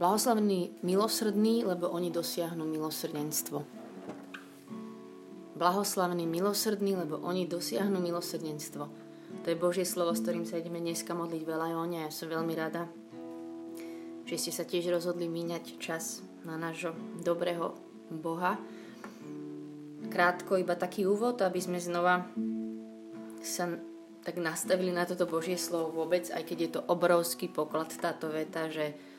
Blahoslavení milosrdní, lebo oni dosiahnu milosrdenstvo. Blahoslavení milosrdní, lebo oni dosiahnu milosrdenstvo. To je Božie slovo, s ktorým sa ideme dneska modliť veľa a ja som veľmi rada, že ste sa tiež rozhodli míňať čas na nášho dobrého Boha. Krátko iba taký úvod, aby sme znova sa tak nastavili na toto Božie slovo vôbec, aj keď je to obrovský poklad táto veta, že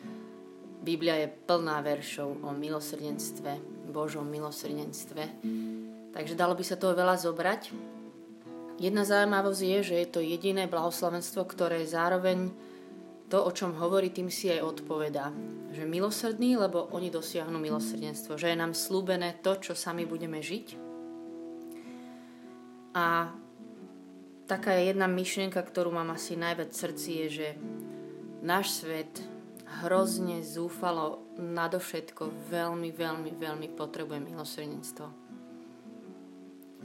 Biblia je plná veršov o milosrdenstve, Božom milosrdenstve. Takže dalo by sa toho veľa zobrať. Jedna zaujímavosť je, že je to jediné blahoslavenstvo, ktoré zároveň to, o čom hovorí, tým si aj odpovedá. Že milosrdný, lebo oni dosiahnu milosrdenstvo. Že je nám slúbené to, čo sami budeme žiť. A taká jedna myšlienka, ktorú mám asi najviac v srdci, je, že náš svet hrozne zúfalo nadovšetko veľmi, veľmi, veľmi potrebuje milosrdenstvo.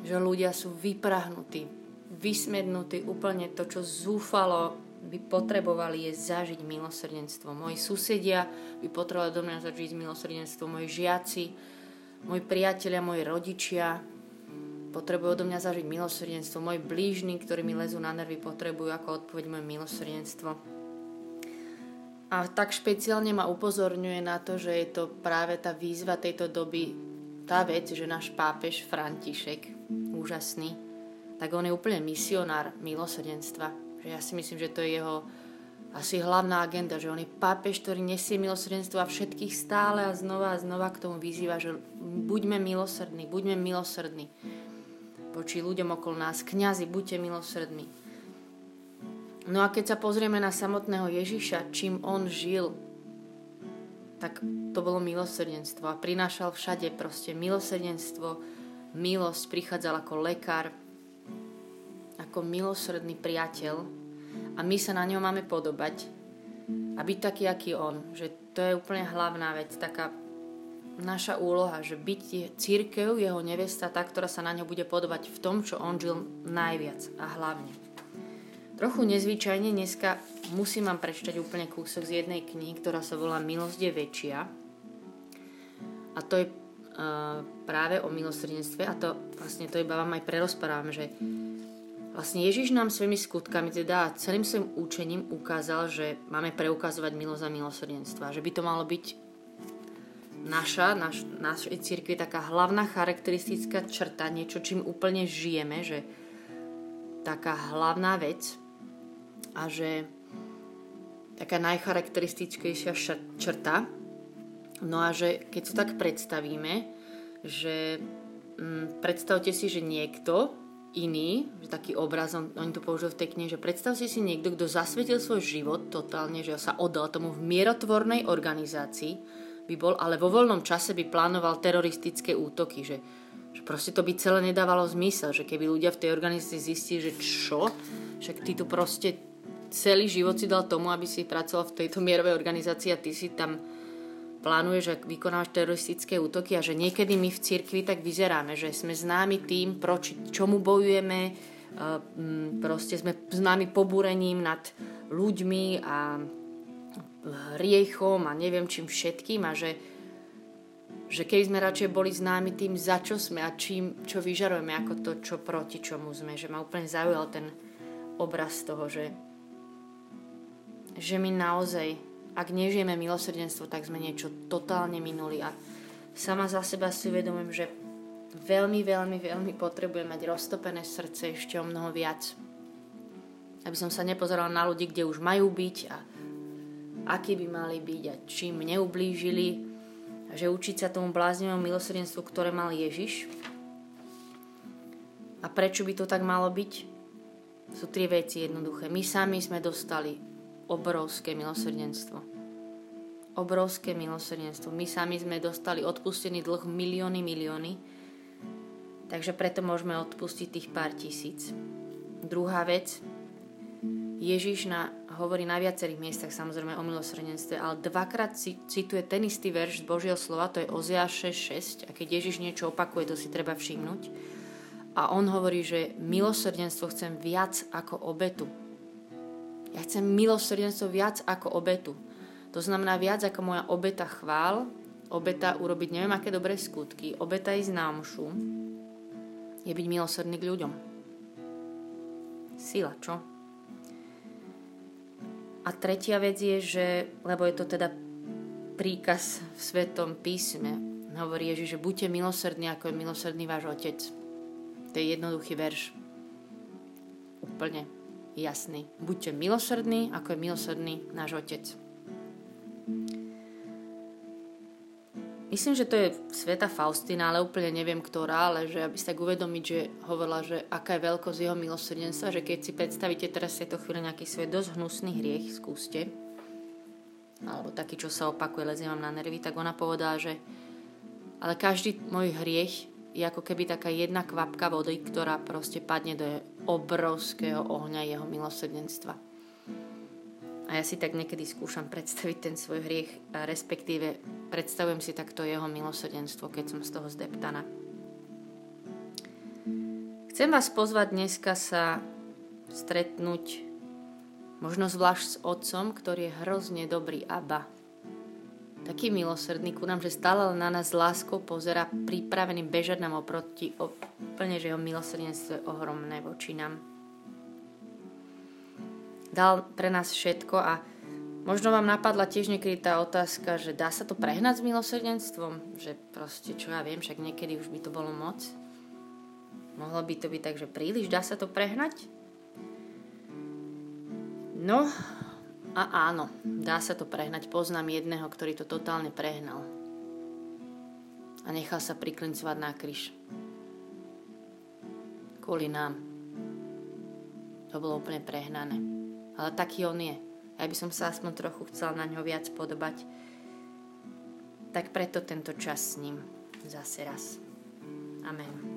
Že ľudia sú vyprahnutí, vysmednutí úplne to, čo zúfalo by potrebovali je zažiť milosrdenstvo. Moji susedia by potrebovali do mňa zažiť milosrdenstvo. Moji žiaci, moji priatelia, moji rodičia potrebujú do mňa zažiť milosrdenstvo. Moji blížni, ktorí mi lezú na nervy, potrebujú ako odpoveď moje milosrdenstvo. A tak špeciálne ma upozorňuje na to, že je to práve tá výzva tejto doby, tá vec, že náš pápež František, úžasný, tak on je úplne misionár milosrdenstva. Že ja si myslím, že to je jeho asi hlavná agenda, že on je pápež, ktorý nesie milosrdenstvo a všetkých stále a znova a znova k tomu vyzýva, že buďme milosrdní, buďme milosrdní. Voči ľuďom okolo nás, kňazi, buďte milosrdní No a keď sa pozrieme na samotného Ježiša, čím on žil, tak to bolo milosrdenstvo a prinášal všade proste milosrdenstvo, milosť, prichádzal ako lekár, ako milosrdný priateľ a my sa na ňo máme podobať a byť taký, aký on. Že to je úplne hlavná vec, taká naša úloha, že byť církev, jeho nevesta, tá, ktorá sa na ňo bude podobať v tom, čo on žil najviac a hlavne. Trochu nezvyčajne dneska musím vám prečítať úplne kúsok z jednej knihy, ktorá sa volá Milosť je väčšia. A to je uh, práve o milosrdenstve a to vlastne to iba vám aj prerozprávam, že vlastne Ježiš nám svojimi skutkami teda celým svojim účením ukázal, že máme preukazovať milosť a milosrdenstva. Že by to malo byť naša, naš, našej církvi taká hlavná charakteristická črta, niečo, čím úplne žijeme, že taká hlavná vec, a že taká najcharakteristickejšia črta. No a že keď to tak predstavíme, že mm, predstavte si, že niekto iný, že taký obraz, on, oni to použijú v tej knihe, že predstavte si niekto, kto zasvetil svoj život totálne, že sa oddal tomu v mierotvornej organizácii, by bol, ale vo voľnom čase by plánoval teroristické útoky, že, že proste to by celé nedávalo zmysel, že keby ľudia v tej organizácii zistili, že čo, však ty tu proste celý život si dal tomu, aby si pracoval v tejto mierovej organizácii a ty si tam plánuješ, že vykonávaš teroristické útoky a že niekedy my v cirkvi tak vyzeráme, že sme známi tým, proti čomu bojujeme, proste sme známi pobúrením nad ľuďmi a riechom a neviem čím všetkým a že, že keby sme radšej boli známi tým, za čo sme a čím, čo vyžarujeme, ako to, čo proti čomu sme. Že ma úplne zaujal ten obraz toho, že že my naozaj, ak nežijeme milosrdenstvo, tak sme niečo totálne minuli a sama za seba si uvedomujem, že veľmi, veľmi, veľmi potrebujem mať roztopené srdce ešte o mnoho viac. Aby som sa nepozerala na ľudí, kde už majú byť a akí by mali byť a čím neublížili a že učiť sa tomu bláznivému milosrdenstvu, ktoré mal Ježiš. A prečo by to tak malo byť? Sú tri veci jednoduché. My sami sme dostali obrovské milosrdenstvo. Obrovské milosrdenstvo. My sami sme dostali odpustený dlh milióny, milióny, takže preto môžeme odpustiť tých pár tisíc. Druhá vec, Ježiš na, hovorí na viacerých miestach samozrejme o milosrdenstve, ale dvakrát cituje ten istý verš z Božieho slova, to je Oziáš 6.6 a keď Ježiš niečo opakuje, to si treba všimnúť. A on hovorí, že milosrdenstvo chcem viac ako obetu. Ja chcem milosrdenstvo viac ako obetu. To znamená viac ako moja obeta chvál, obeta urobiť neviem aké dobré skutky, obeta ísť na omšu, je byť milosrdný k ľuďom. Sila, čo? A tretia vec je, že, lebo je to teda príkaz v Svetom písme, hovorí Ježiš, že buďte milosrdní, ako je milosrdný váš Otec. To je jednoduchý verš. Úplne jasný. Buďte milosrdní, ako je milosrdný náš Otec. Myslím, že to je Sveta Faustina, ale úplne neviem ktorá, ale že aby sa tak uvedomiť, že hovorila, že aká je veľkosť jeho milosrdenstva, že keď si predstavíte teraz v tejto chvíli nejaký svoj dosť hnusný hriech, skúste, alebo taký, čo sa opakuje, lezie vám na nervy, tak ona povedala, že ale každý môj hriech je ako keby taká jedna kvapka vody, ktorá proste padne do obrovského ohňa jeho milosrdenstva. A ja si tak niekedy skúšam predstaviť ten svoj hriech, respektíve predstavujem si takto jeho milosrdenstvo, keď som z toho zdeptaná. Chcem vás pozvať dneska sa stretnúť možno zvlášť s otcom, ktorý je hrozne dobrý Abba. Taký milosrdný ku nám, že stále na nás s láskou pozera, pripravený bežať nám oproti, úplne, že jeho milosrdenstvo je ohromné voči nám dal pre nás všetko a možno vám napadla tiež niekedy tá otázka, že dá sa to prehnať s milosrdenstvom? Že proste, čo ja viem, však niekedy už by to bolo moc. Mohlo by to byť tak, že príliš, dá sa to prehnať? No, a áno, dá sa to prehnať. Poznám jedného, ktorý to totálne prehnal. A nechal sa priklincovať na kryš. Kvôli nám. To bolo úplne prehnané ale taký on je. Ja by som sa aspoň trochu chcela na ňo viac podobať. Tak preto tento čas s ním zase raz. Amen.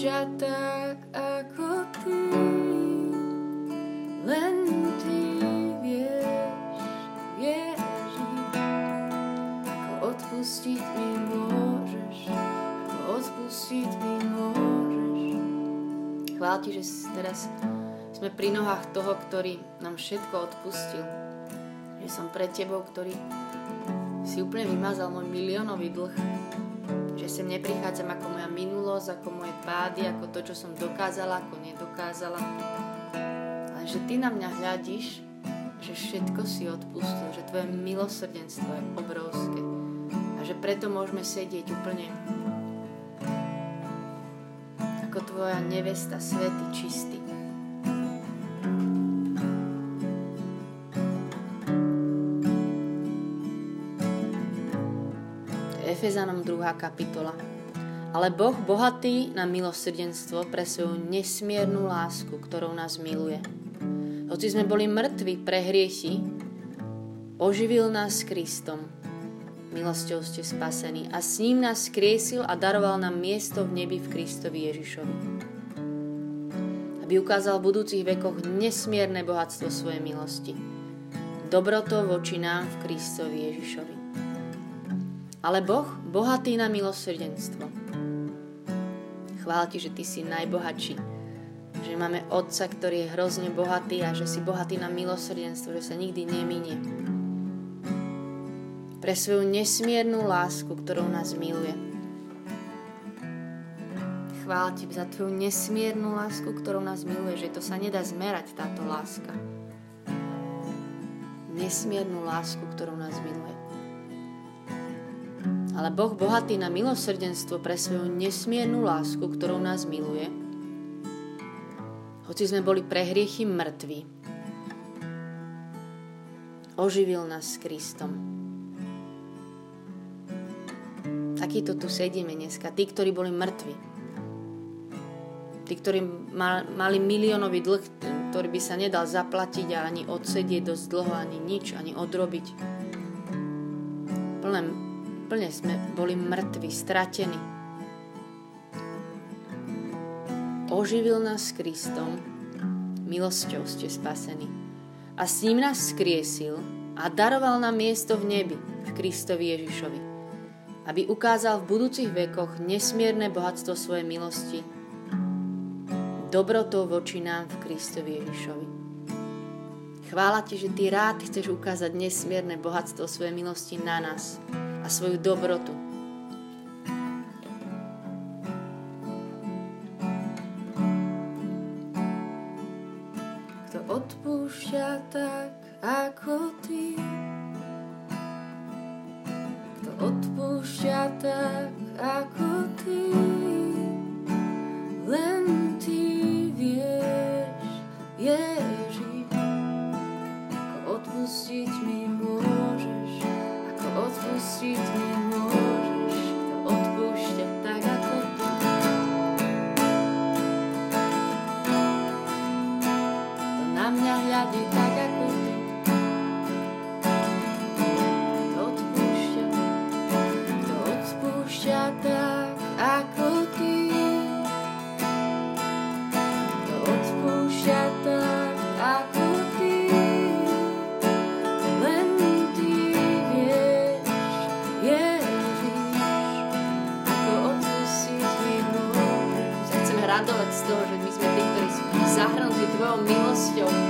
duša tak ako ty, len ty vieš, vieš, ako odpustiť mi môžeš, ako odpustiť mi môžeš. Chvál ti, že teraz sme pri nohách toho, ktorý nám všetko odpustil. Že som pre tebou, ktorý si úplne vymazal môj miliónový dlh. Že sem neprichádzam ako moja minulá minulosť, ako moje pády, ako to, čo som dokázala, ako nedokázala. Ale že ty na mňa hľadíš, že všetko si odpustil, že tvoje milosrdenstvo je obrovské. A že preto môžeme sedieť úplne ako tvoja nevesta, svety, čistý. Efezanom 2. kapitola. Ale Boh bohatý na milosrdenstvo pre svoju nesmiernu lásku, ktorou nás miluje. Hoci sme boli mŕtvi pre hriechy, oživil nás Kristom. Milosťou ste spasení a s ním nás skriesil a daroval nám miesto v nebi v Kristovi Ježišovi. Aby ukázal v budúcich vekoch nesmierne bohatstvo svojej milosti. Dobroto voči nám v Kristovi Ježišovi. Ale Boh bohatý na milosrdenstvo. Chvála ti, že ty si najbohatší. Že máme Otca, ktorý je hrozne bohatý a že si bohatý na milosrdenstvo, že sa nikdy neminie. Pre svoju nesmiernu lásku, ktorou nás miluje. Chvála ti za tvoju nesmiernu lásku, ktorou nás miluje, že to sa nedá zmerať, táto láska. Nesmiernu lásku, ktorou nás miluje ale Boh bohatý na milosrdenstvo pre svoju nesmiernu lásku, ktorou nás miluje, hoci sme boli pre hriechy mŕtvi, oživil nás s Kristom. Takýto tu sedíme dneska, tí, ktorí boli mŕtvi. Tí, ktorí mali miliónový dlh, ktorý by sa nedal zaplatiť a ani odsedieť dosť dlho, ani nič, ani odrobiť. Plné Úplne sme boli mŕtvi, stratení. Oživil nás s Kristom, milosťou ste spasení. A s ním nás skriesil a daroval nám miesto v nebi, v Kristovi Ježišovi. Aby ukázal v budúcich vekoch nesmierne bohatstvo svojej milosti, dobrotou voči nám v Kristovi Ježišovi. Chvála ti, že ty rád chceš ukázať nesmierne bohatstvo svojej milosti na nás, a svoju toho, že my sme tí, ktorí sú zahrnutí Tvojou milosťou.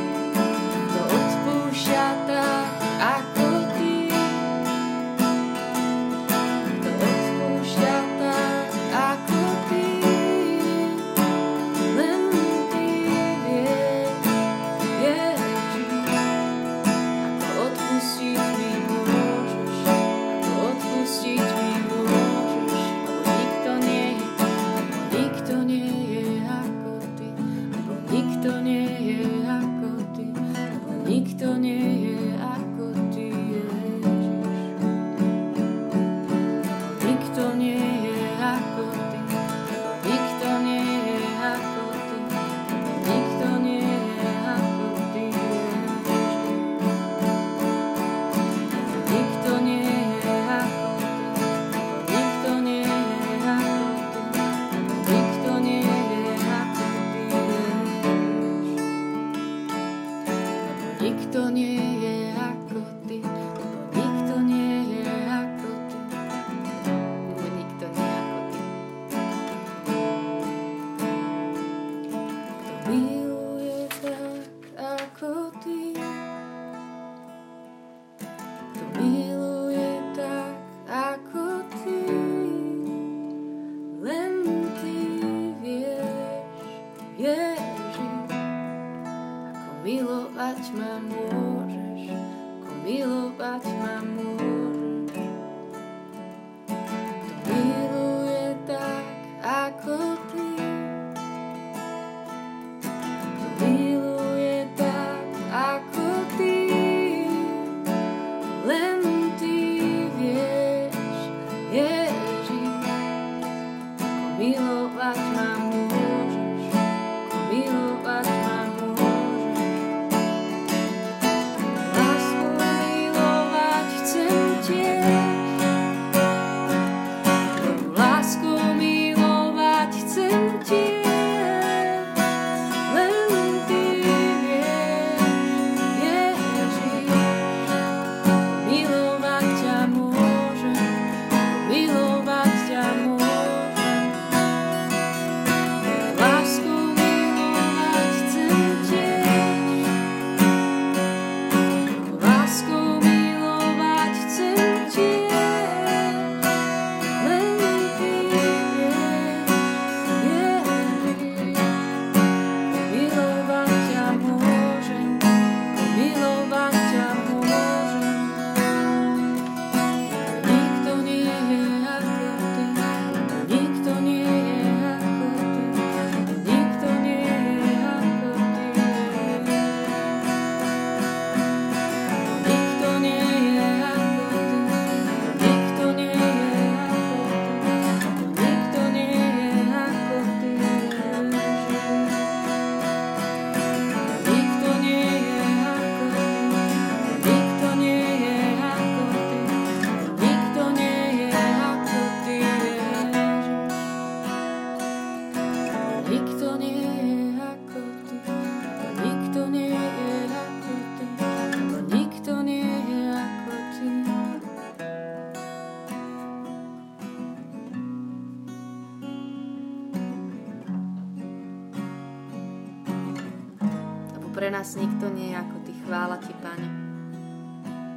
pre nás nikto nie je ako Ty. Chvála Ti, Pane.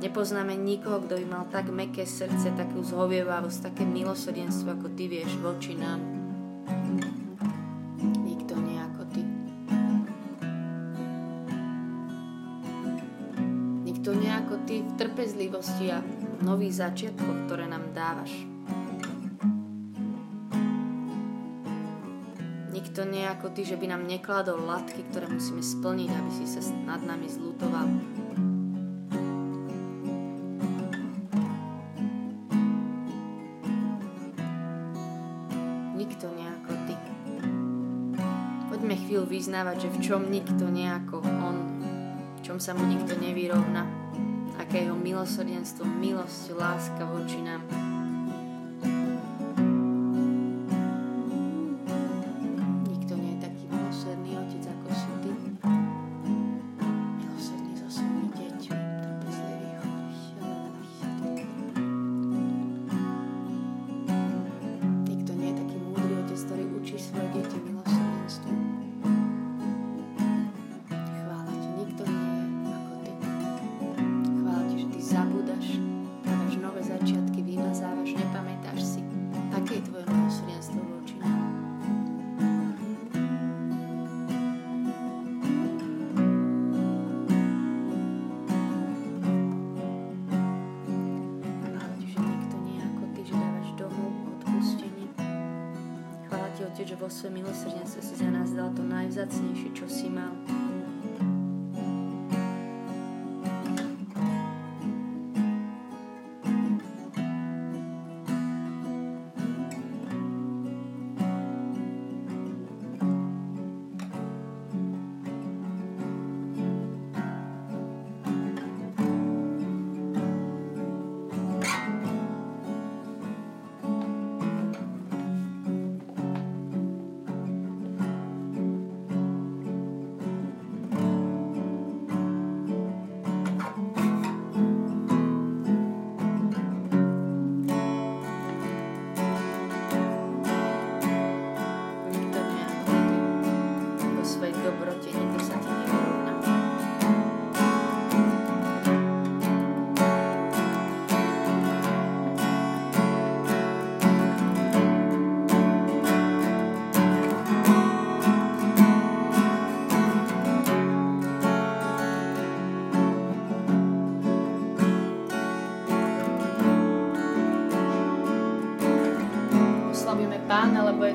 Nepoznáme nikoho, kto by mal tak meké srdce, takú zhovievavosť, také milosrdenstvo, ako Ty vieš voči nám. Nikto nie ako Ty. Nikto nie ako Ty v trpezlivosti a nových začiatkoch, ktoré nám dávaš. to nie ako ty, že by nám nekladol latky, ktoré musíme splniť, aby si sa nad nami zlutoval. Nikto nie ako ty. Poďme chvíľu vyznávať, že v čom nikto nie ako on, v čom sa mu nikto nevyrovna, aké jeho milosrdenstvo, milosť, láska voči nám.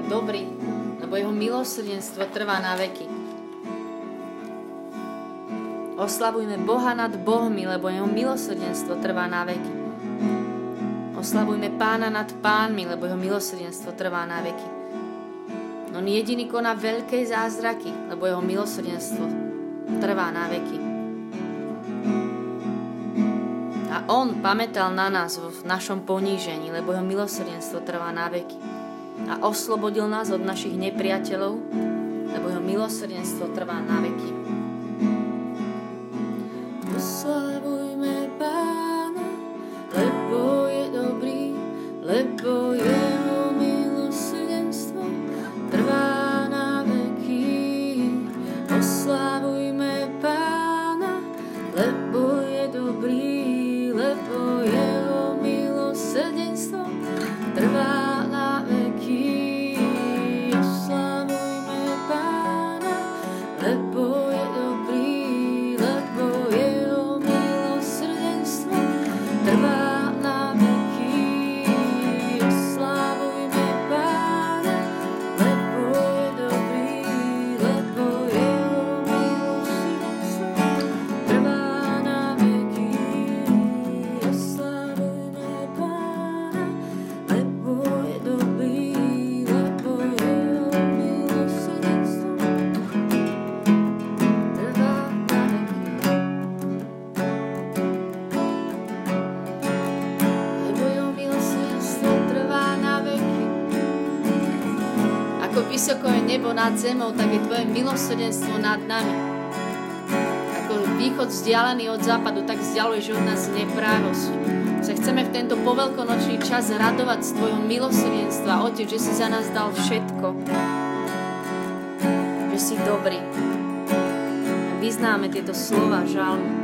Dobrý, lebo jeho milosrdenstvo trvá na veky. Oslavujme Boha nad Bohmi, lebo jeho milosrdenstvo trvá na veky. Oslavujme Pána nad pánmi, lebo jeho milosrdenstvo trvá na veky. On jediný koná veľké zázraky, lebo jeho milosrdenstvo trvá na veky. A on pamätal na nás v našom ponížení, lebo jeho milosrdenstvo trvá na veky. A oslobodil nás od našich nepriateľov, lebo jeho milosrdenstvo trvá na veky. Oslavujme Pána, lebo je dobrý, lebo jeho milosrdenstvo trvá na veky. Pána, lebo je dobrý, lebo vzdialený od západu, tak vzdialuješ od nás neprávosť. Sa chceme v tento poveľkonočný čas radovať z tvojho milosrdenstva, Otec, že si za nás dal všetko. Že si dobrý. Vyznáme tieto slova žalmu.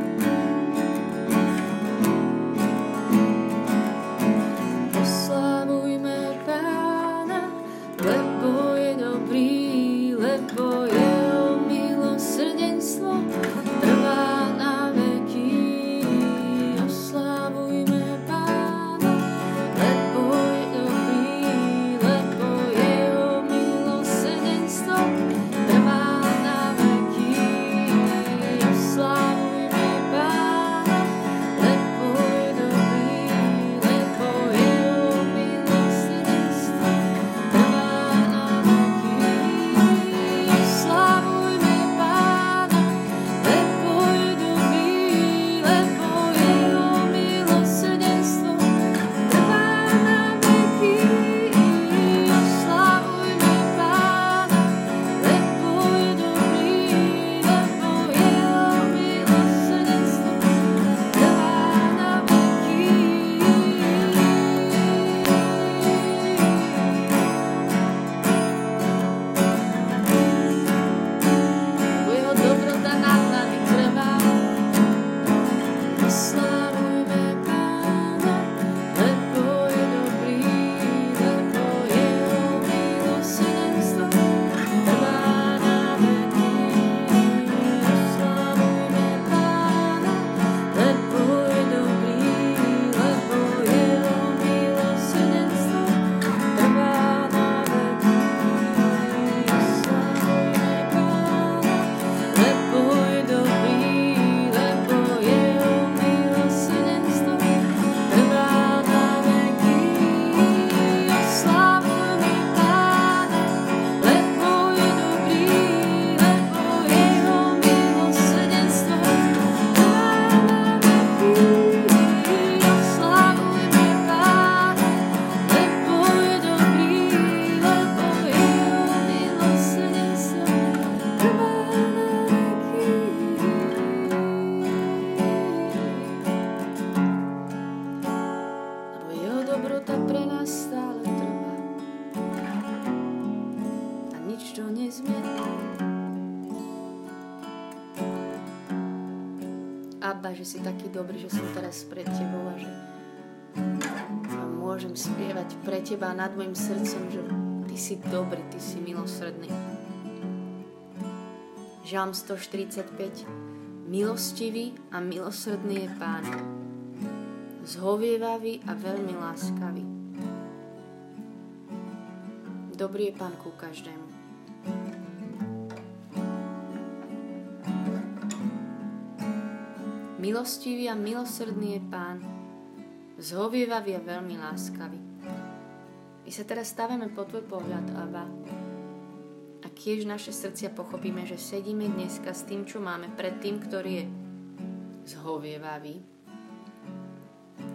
Dobrý, že som teraz pred tebou a že a môžem spievať pre teba nad môjim srdcom, že ty si dobrý, ty si milosrdný. Žalm 145 Milostivý a milosrdný je Pán, zhovievavý a veľmi láskavý. Dobrý je Pán ku každému. Milostivý a milosrdný je Pán, zhovievavý a veľmi láskavý. My sa teraz stavíme po Tvoj pohľad, Abba, a kiež naše srdcia pochopíme, že sedíme dneska s tým, čo máme, pred tým, ktorý je zhovievavý,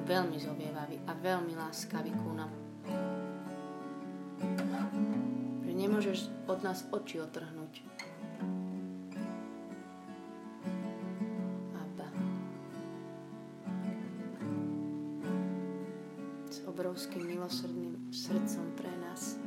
veľmi zhovievavý a veľmi láskavý ku nám. Že nemôžeš od nás oči otrhnúť. Obrovským milosrdným srdcom pre nás.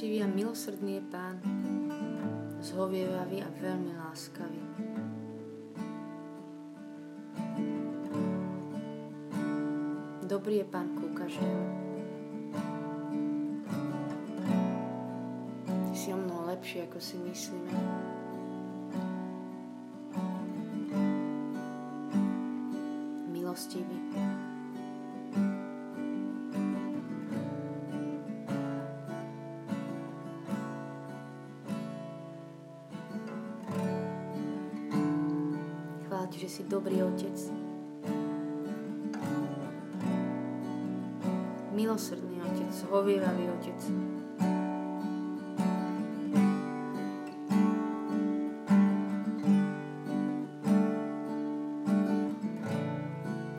Milostivý a milosrdný je Pán, zhovievavý a veľmi láskavý. Dobrý je Pán ku. Ty si o mnoho lepší, ako si myslíme. Milostivý. Si dobrý otec. Milosrdný otec, hovievavý otec.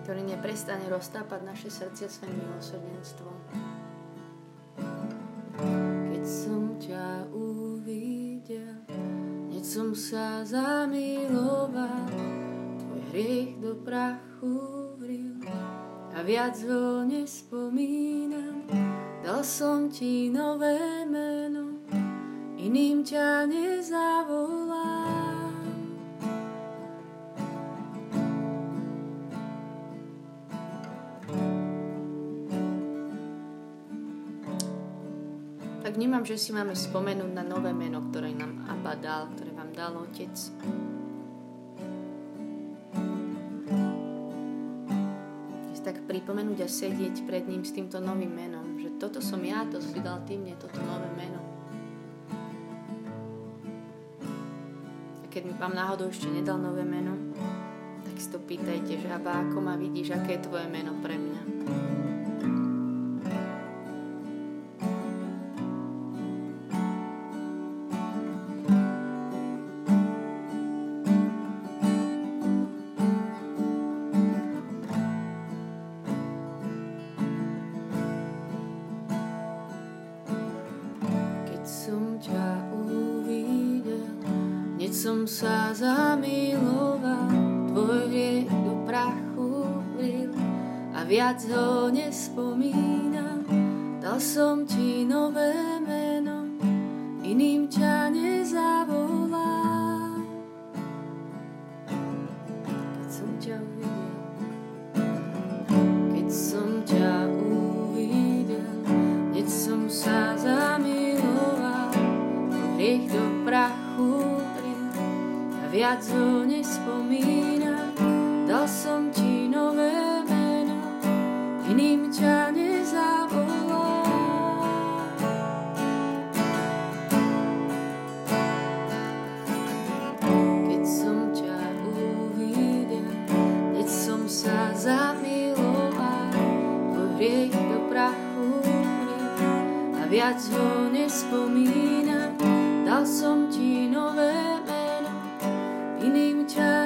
ktorý neprestane roztápať naše srdcia svojim milosrdenstvom. Viac ho nespomínam. Dal som ti nové meno, iným ťa nezavolám. Tak vnímam, že si máme spomenúť na nové meno, ktoré nám Abba dal, ktoré vám dal Otec. Pripomenúť a sedieť pred ním s týmto novým menom. Že toto som ja, to si dal ty mne, toto nové meno. A keď mi pán náhodou ešte nedal nové meno, tak si to pýtajte, že aba ako ma vidíš, aké je tvoje meno pre mňa. Viac ho nespomínam. Dal som ti nové meno, iným ťa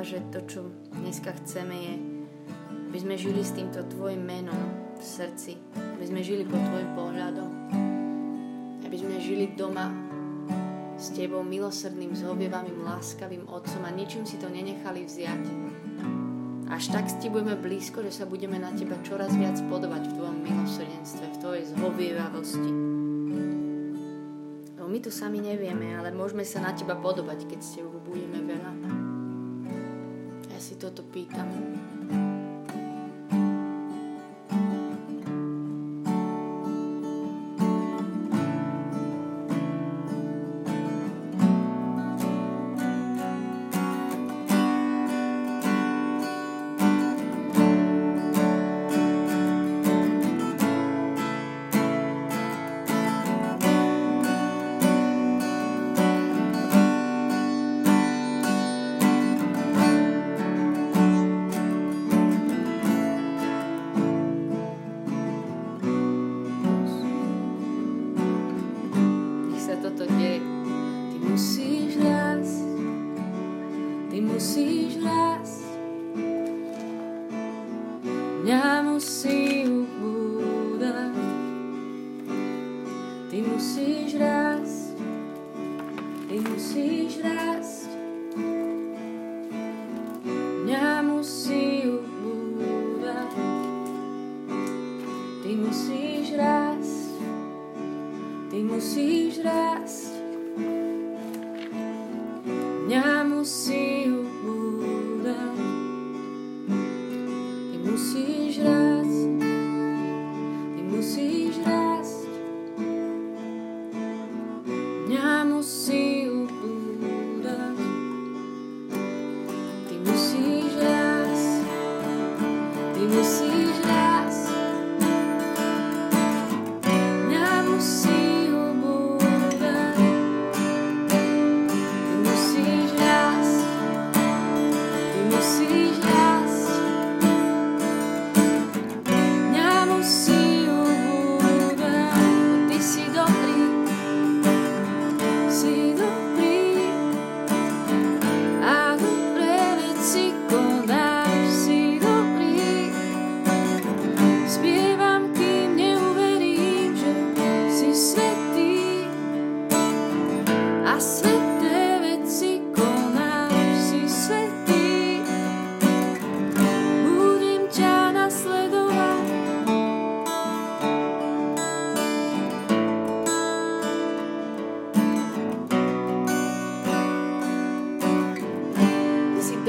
Že to, čo dneska chceme je, aby sme žili s týmto tvojim menom v srdci, aby sme žili pod tvojim pohľadom, aby sme žili doma s tebou milosrdným, zhovievavým, láskavým otcom a ničím si to nenechali vziať. Až tak ti budeme blízko, že sa budeme na teba čoraz viac podobať v tvojom milosrdenstve, v tvojej zhovievavosti. Lebo my tu sami nevieme, ale môžeme sa na teba podobať, keď s tebou budeme toto pýtam.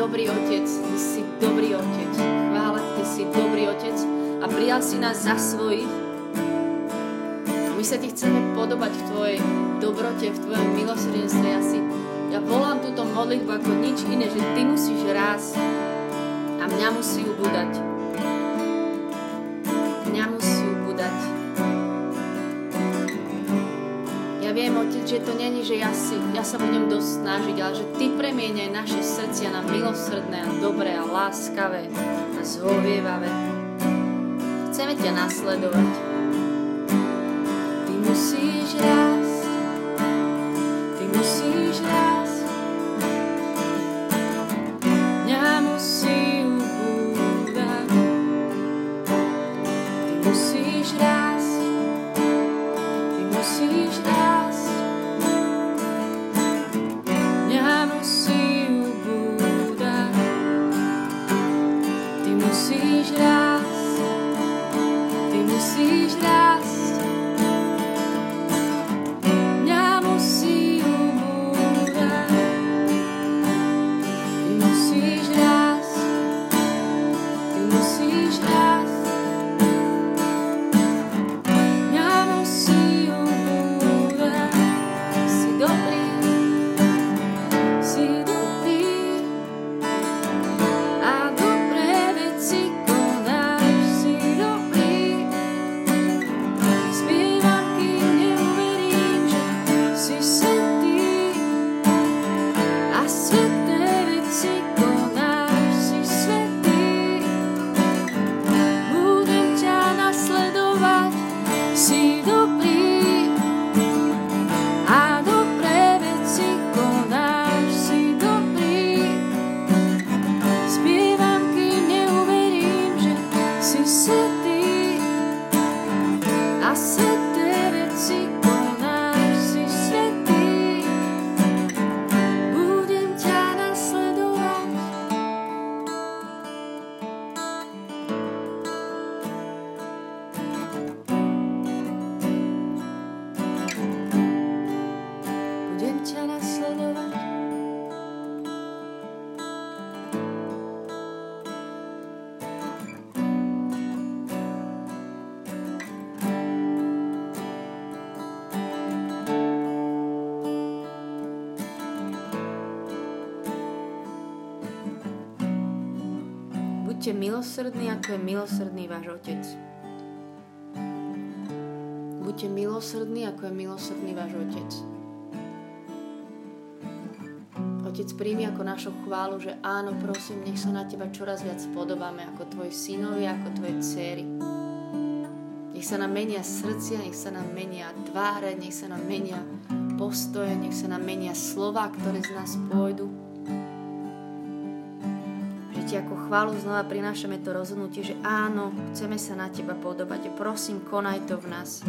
Dobrý otec, ty si dobrý otec. Chvála, ty si dobrý otec a prijal si nás za svojich. My sa ti chceme podobať v tvojej dobrote, v tvojom milosrdenstve. Ja, si, ja volám túto modlitbu ako nič iné, že ty musíš rásť a mňa musí ubúdať. Že to není, že ja, si, ja sa budem dosť snažiť, ale že Ty premieňaj naše srdcia na milosrdné a dobré a láskavé a zhovievavé. Chceme ťa nasledovať. Ako je milosrdný váš Otec. Buďte milosrdní, ako je milosrdný váš Otec. Otec, príjmi ako našu chválu, že áno, prosím, nech sa na Teba čoraz viac podobáme ako Tvoji synovi, ako Tvoje céry. Nech sa nám menia srdcia, nech sa nám menia tváre, nech sa nám menia postoje, nech sa nám menia slova, ktoré z nás pôjdu ti ako chválu znova prinášame to rozhodnutie, že áno, chceme sa na teba podobať. Prosím, konaj to v nás.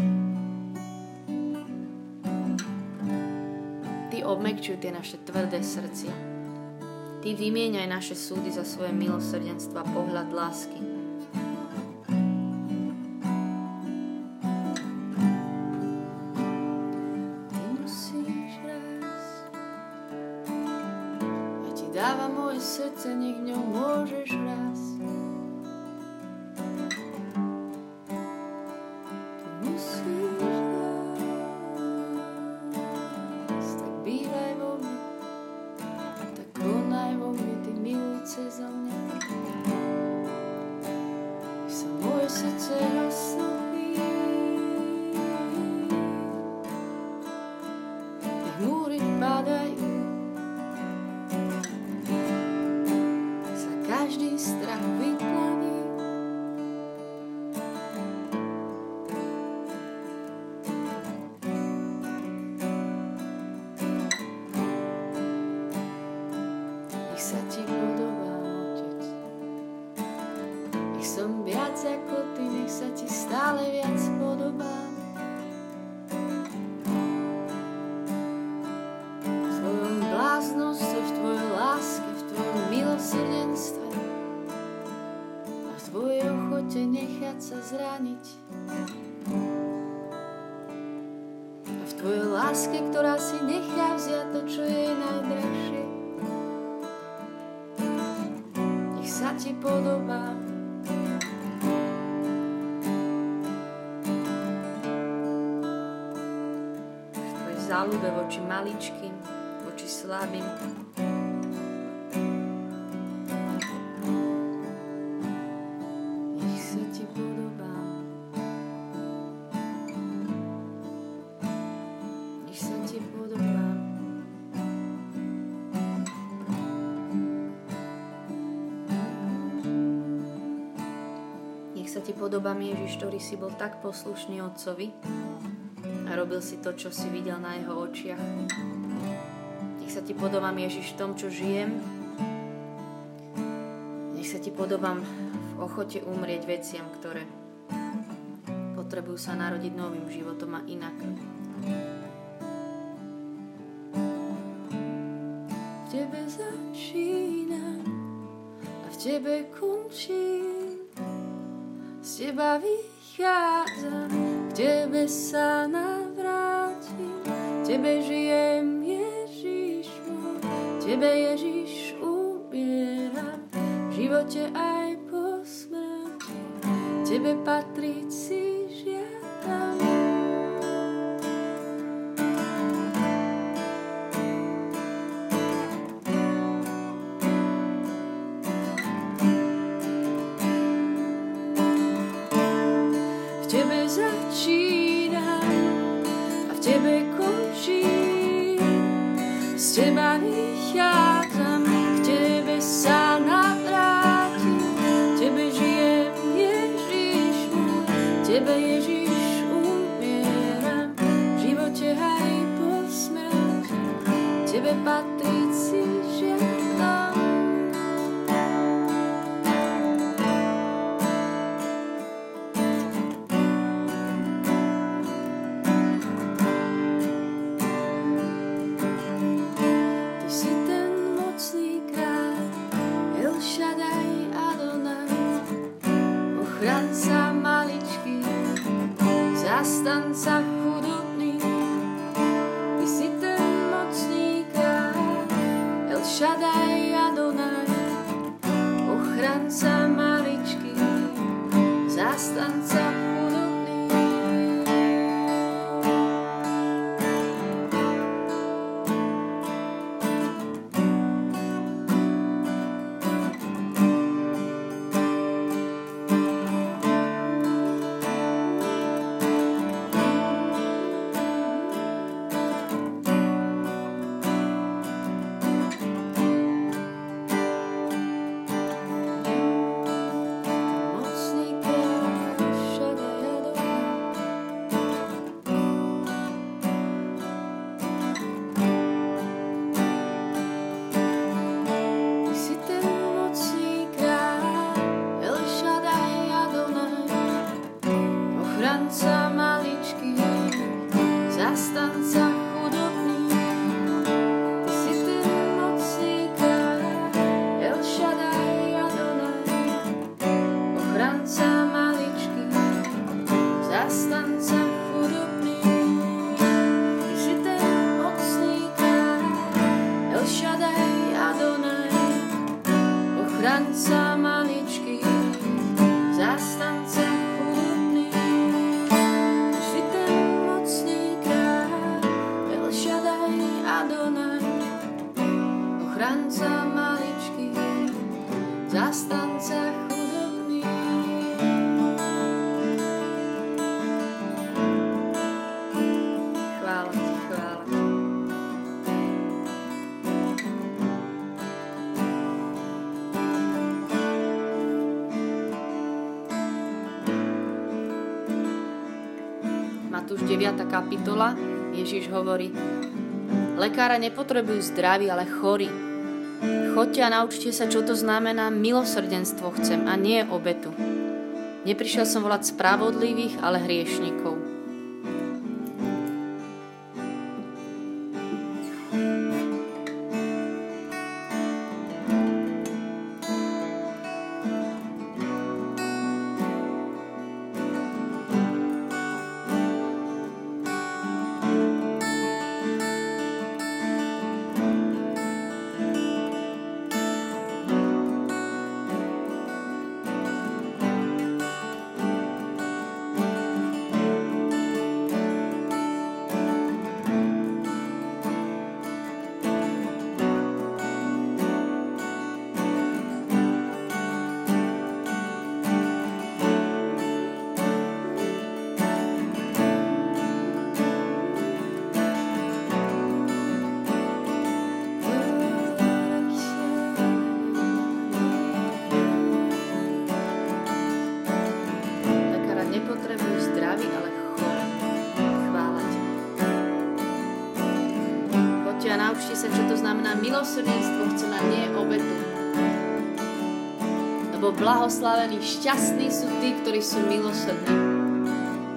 Ty obmekčuj tie naše tvrdé srdcia. Ty vymieňaj naše súdy za svoje milosrdenstvo a pohľad lásky. Záľube voči maličkým, voči slabým, podobám Ježiš, ktorý si bol tak poslušný Otcovi a robil si to, čo si videl na jeho očiach. Nech sa ti podobám Ježiš v tom, čo žijem. Nech sa ti podobám v ochote umrieť veciam, ktoré potrebujú sa narodiť novým životom a inak. V tebe začínam a v tebe končím teba vychádzam, k tebe sa navrátim, tebe žijem Ježiš môj, tebe Ježiš umieram, v živote aj po smrti, tebe patriť si Matúš 9. kapitola, Ježiš hovorí, lekára nepotrebujú zdraví, ale chorí. Choďte a naučte sa, čo to znamená milosrdenstvo chcem a nie obetu. Neprišiel som volať spravodlivých, ale hriešnikov. Blahoslavení, šťastní sú tí, ktorí sú milosrdní.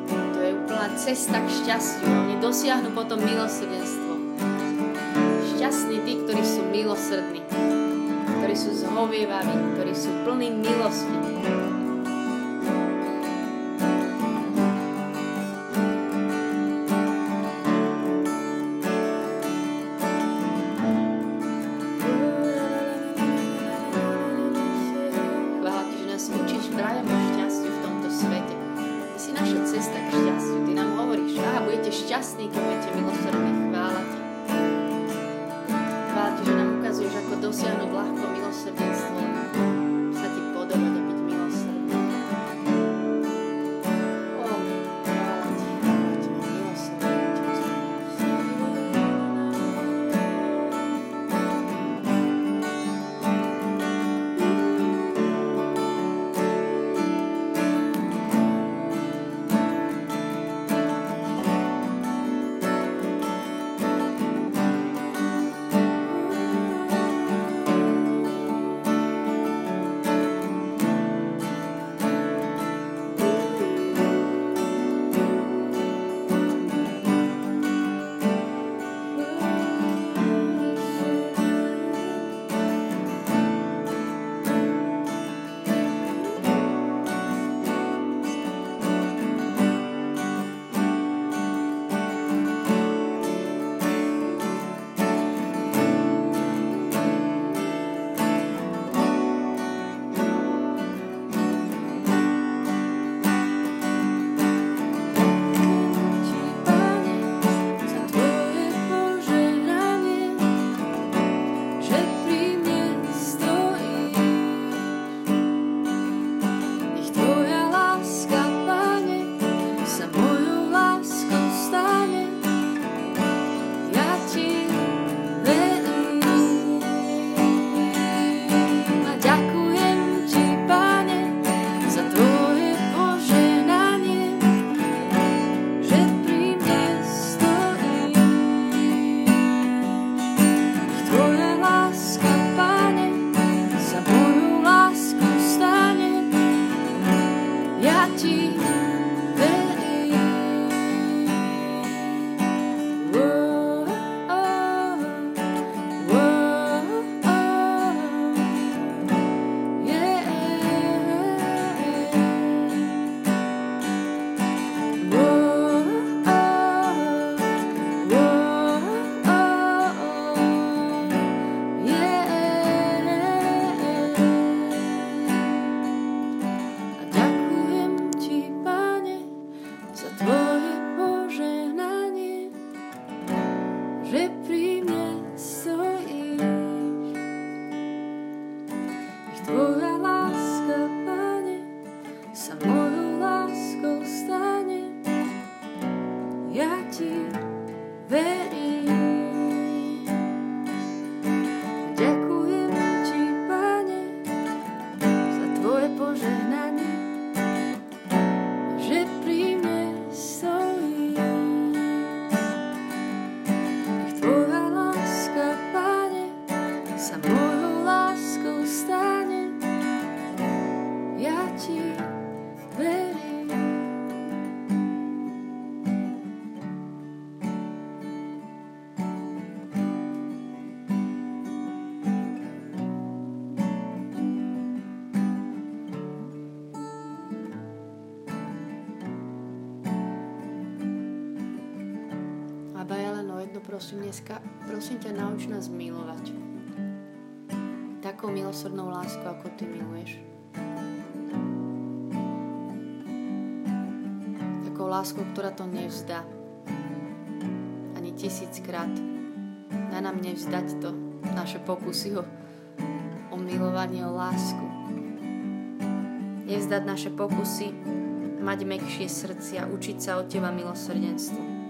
To je úplná cesta k šťastiu. Oni dosiahnu potom milosrdenstvo. Šťastní tí, ktorí sú milosrdní ktorí sú zhovievaví, ktorí sú plní milosti. Ťa, nauč nás milovať. Takou milosrdnou lásku, ako ty miluješ. Takou láskou, ktorá to nevzdá. Ani tisíckrát. Dá nám nevzdať to, naše pokusy o, o milovanie, o lásku. Nevzdať naše pokusy, mať mekšie srdcia, učiť sa od Teba milosrdenstvo.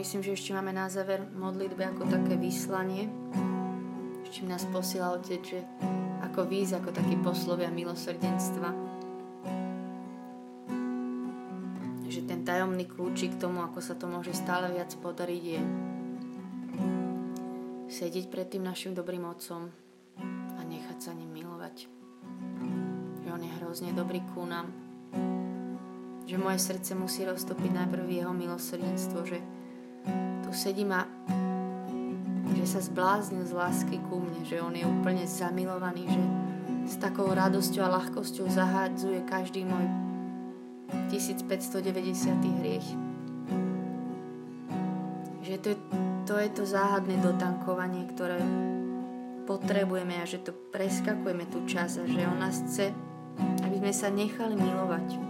Myslím, že ešte máme na záver modlitby ako také vyslanie. Ešte nás posiela Otec, že ako víz, ako taký poslovia milosrdenstva. Že ten tajomný kľúčik k tomu, ako sa to môže stále viac podariť, je sedieť pred tým našim dobrým otcom a nechať sa ním milovať. Že on je hrozne dobrý ku nám. Že moje srdce musí roztopiť najprv jeho milosrdenstvo, že tu sedím a že sa zbláznil z lásky ku mne, že on je úplne zamilovaný, že s takou radosťou a ľahkosťou zahádzuje každý môj 1590. hriech. Že to je, to je to záhadné dotankovanie, ktoré potrebujeme a že to preskakujeme tú čas a že on nás chce, aby sme sa nechali milovať.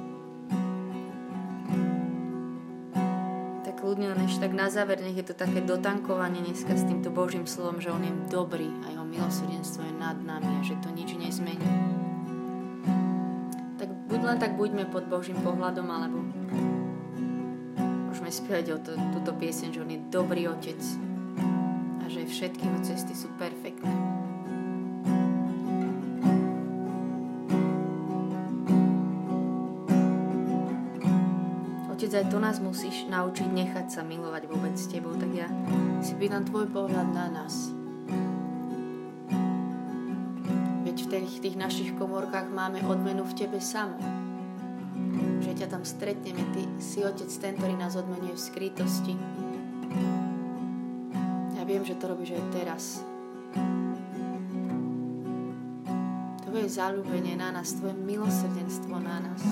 Tak ľudne len ešte tak na záver, nech je to také dotankovanie dneska s týmto Božím slovom, že on je dobrý a jeho milosrdenstvo je nad nami a že to nič nezmení. Tak buď len tak buďme pod Božím pohľadom, alebo môžeme spievať o to, túto pieseň, že on je dobrý otec a že všetky jeho cesty sú perfektné. Otec, aj to nás musíš naučiť nechať sa milovať vôbec s tebou, tak ja si pýtam tvoj pohľad na nás. Veď v tých, tých našich komórkach máme odmenu v tebe samo. Že ťa tam stretneme, ty si otec ten, ktorý nás odmenuje v skrytosti. Ja viem, že to robíš aj teraz. Tvoje zalúbenie na nás, tvoje milosrdenstvo na nás.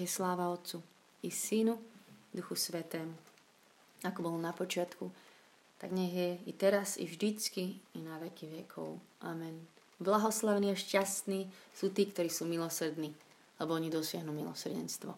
nech je sláva Otcu i Synu, Duchu Svetému. Ako bol na počiatku, tak nech je i teraz, i vždycky, i na veky vekov. Amen. Blahoslavní a šťastní sú tí, ktorí sú milosrdní, lebo oni dosiahnu milosrdenstvo.